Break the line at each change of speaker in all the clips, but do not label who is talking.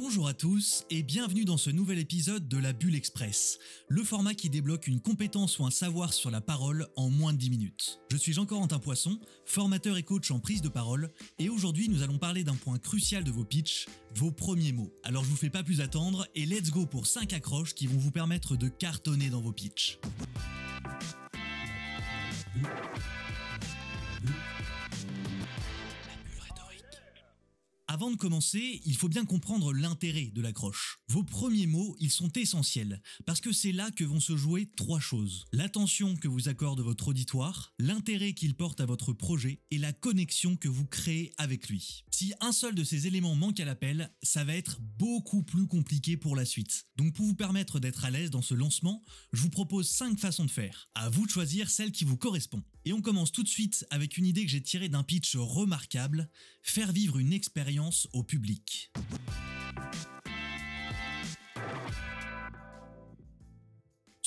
Bonjour à tous et bienvenue dans ce nouvel épisode de la Bulle Express, le format qui débloque une compétence ou un savoir sur la parole en moins de 10 minutes. Je suis Jean-Corentin Poisson, formateur et coach en prise de parole, et aujourd'hui nous allons parler d'un point crucial de vos pitchs, vos premiers mots. Alors je vous fais pas plus attendre et let's go pour 5 accroches qui vont vous permettre de cartonner dans vos pitchs. Avant de commencer, il faut bien comprendre l'intérêt de l'accroche. Vos premiers mots, ils sont essentiels, parce que c'est là que vont se jouer trois choses. L'attention que vous accorde votre auditoire, l'intérêt qu'il porte à votre projet et la connexion que vous créez avec lui. Si un seul de ces éléments manque à l'appel, ça va être beaucoup plus compliqué pour la suite. Donc pour vous permettre d'être à l'aise dans ce lancement, je vous propose 5 façons de faire. À vous de choisir celle qui vous correspond. Et on commence tout de suite avec une idée que j'ai tirée d'un pitch remarquable, faire vivre une expérience au public.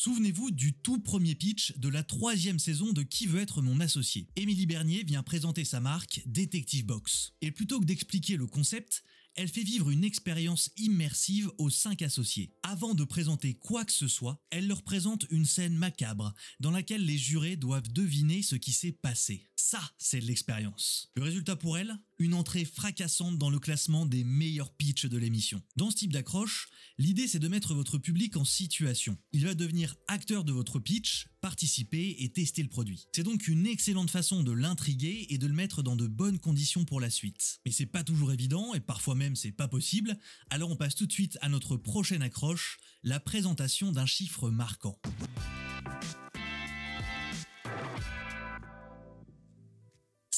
Souvenez-vous du tout premier pitch de la troisième saison de Qui veut être mon associé? Émilie Bernier vient présenter sa marque Detective Box. Et plutôt que d'expliquer le concept, elle fait vivre une expérience immersive aux cinq associés. Avant de présenter quoi que ce soit, elle leur présente une scène macabre dans laquelle les jurés doivent deviner ce qui s'est passé. Ça, c'est l'expérience. Le résultat pour elle Une entrée fracassante dans le classement des meilleurs pitchs de l'émission. Dans ce type d'accroche, l'idée c'est de mettre votre public en situation. Il va devenir acteur de votre pitch, participer et tester le produit. C'est donc une excellente façon de l'intriguer et de le mettre dans de bonnes conditions pour la suite. Mais c'est pas toujours évident et parfois même c'est pas possible, alors on passe tout de suite à notre prochaine accroche, la présentation d'un chiffre marquant.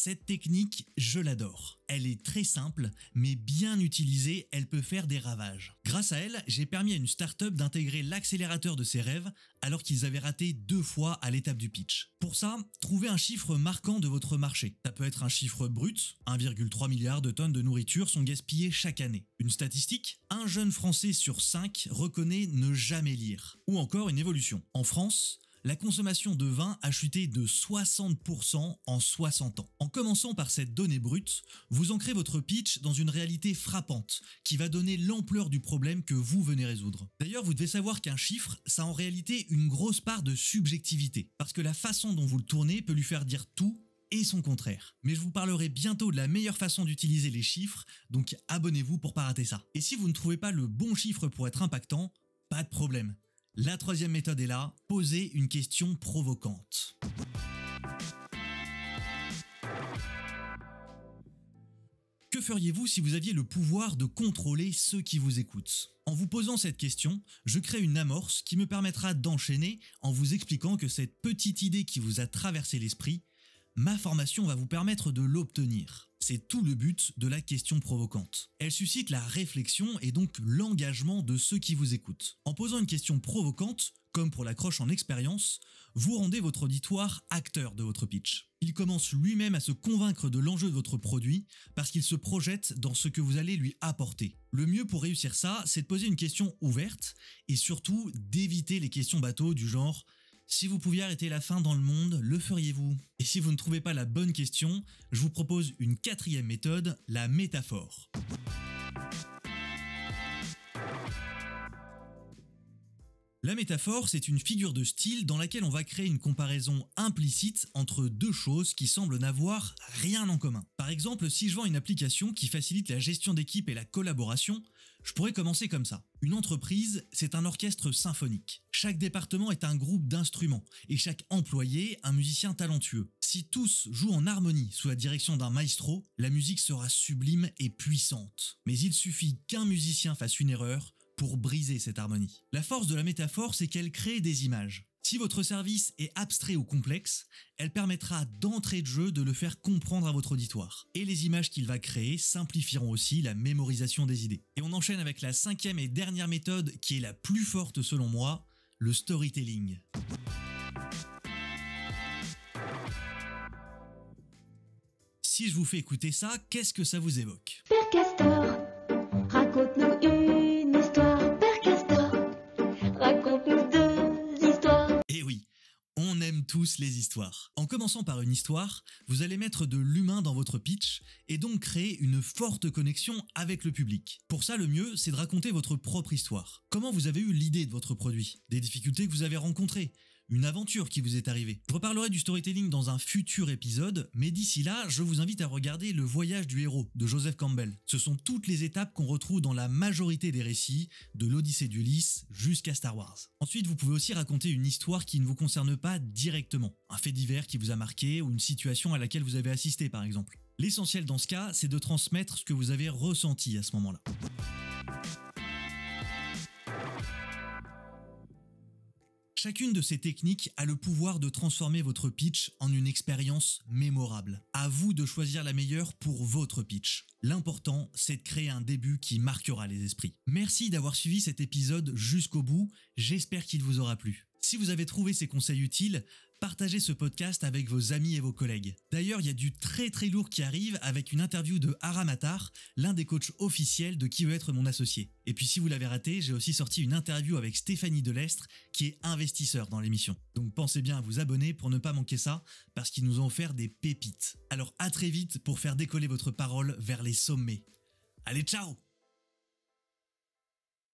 Cette technique, je l'adore. Elle est très simple, mais bien utilisée, elle peut faire des ravages. Grâce à elle, j'ai permis à une startup d'intégrer l'accélérateur de ses rêves alors qu'ils avaient raté deux fois à l'étape du pitch. Pour ça, trouvez un chiffre marquant de votre marché. Ça peut être un chiffre brut, 1,3 milliard de tonnes de nourriture sont gaspillées chaque année. Une statistique, un jeune Français sur 5 reconnaît ne jamais lire. Ou encore une évolution. En France, la consommation de vin a chuté de 60% en 60 ans. En commençant par cette donnée brute, vous ancrez votre pitch dans une réalité frappante qui va donner l'ampleur du problème que vous venez résoudre. D'ailleurs, vous devez savoir qu'un chiffre, ça a en réalité une grosse part de subjectivité, parce que la façon dont vous le tournez peut lui faire dire tout et son contraire. Mais je vous parlerai bientôt de la meilleure façon d'utiliser les chiffres, donc abonnez-vous pour pas rater ça. Et si vous ne trouvez pas le bon chiffre pour être impactant, pas de problème. La troisième méthode est là, poser une question provocante. Que feriez-vous si vous aviez le pouvoir de contrôler ceux qui vous écoutent? En vous posant cette question, je crée une amorce qui me permettra d'enchaîner en vous expliquant que cette petite idée qui vous a traversé l'esprit, ma formation va vous permettre de l'obtenir. C'est tout le but de la question provocante. Elle suscite la réflexion et donc l'engagement de ceux qui vous écoutent. En posant une question provocante, comme pour l'accroche en expérience, vous rendez votre auditoire acteur de votre pitch. Il commence lui-même à se convaincre de l'enjeu de votre produit parce qu'il se projette dans ce que vous allez lui apporter. Le mieux pour réussir ça, c'est de poser une question ouverte et surtout d'éviter les questions bateaux du genre si vous pouviez arrêter la faim dans le monde, le feriez-vous? Et si vous ne trouvez pas la bonne question, je vous propose une quatrième méthode, la métaphore. La métaphore, c'est une figure de style dans laquelle on va créer une comparaison implicite entre deux choses qui semblent n'avoir rien en commun. Par exemple, si je vends une application qui facilite la gestion d'équipe et la collaboration, je pourrais commencer comme ça. Une entreprise, c'est un orchestre symphonique. Chaque département est un groupe d'instruments et chaque employé un musicien talentueux. Si tous jouent en harmonie sous la direction d'un maestro, la musique sera sublime et puissante. Mais il suffit qu'un musicien fasse une erreur pour briser cette harmonie. La force de la métaphore, c'est qu'elle crée des images. Si votre service est abstrait ou complexe, elle permettra d'entrée de jeu de le faire comprendre à votre auditoire. Et les images qu'il va créer simplifieront aussi la mémorisation des idées. Et on enchaîne avec la cinquième et dernière méthode qui est la plus forte selon moi, le storytelling. Si je vous fais écouter ça, qu'est-ce que ça vous évoque? Les histoires. En commençant par une histoire, vous allez mettre de l'humain dans votre pitch et donc créer une forte connexion avec le public. Pour ça, le mieux, c'est de raconter votre propre histoire. Comment vous avez eu l'idée de votre produit? Des difficultés que vous avez rencontrées? Une aventure qui vous est arrivée. Je reparlerai du storytelling dans un futur épisode, mais d'ici là, je vous invite à regarder Le voyage du héros de Joseph Campbell. Ce sont toutes les étapes qu'on retrouve dans la majorité des récits, de l'Odyssée d'Ulysse jusqu'à Star Wars. Ensuite, vous pouvez aussi raconter une histoire qui ne vous concerne pas directement, un fait divers qui vous a marqué ou une situation à laquelle vous avez assisté par exemple. L'essentiel dans ce cas, c'est de transmettre ce que vous avez ressenti à ce moment-là. Chacune de ces techniques a le pouvoir de transformer votre pitch en une expérience mémorable. À vous de choisir la meilleure pour votre pitch. L'important, c'est de créer un début qui marquera les esprits. Merci d'avoir suivi cet épisode jusqu'au bout, j'espère qu'il vous aura plu. Si vous avez trouvé ces conseils utiles, partagez ce podcast avec vos amis et vos collègues. D'ailleurs, il y a du très très lourd qui arrive avec une interview de Aramatar, l'un des coachs officiels de Qui veut être mon associé. Et puis si vous l'avez raté, j'ai aussi sorti une interview avec Stéphanie Delestre, qui est investisseur dans l'émission. Donc pensez bien à vous abonner pour ne pas manquer ça, parce qu'ils nous ont offert des pépites. Alors à très vite pour faire décoller votre parole vers les sommets. Allez, ciao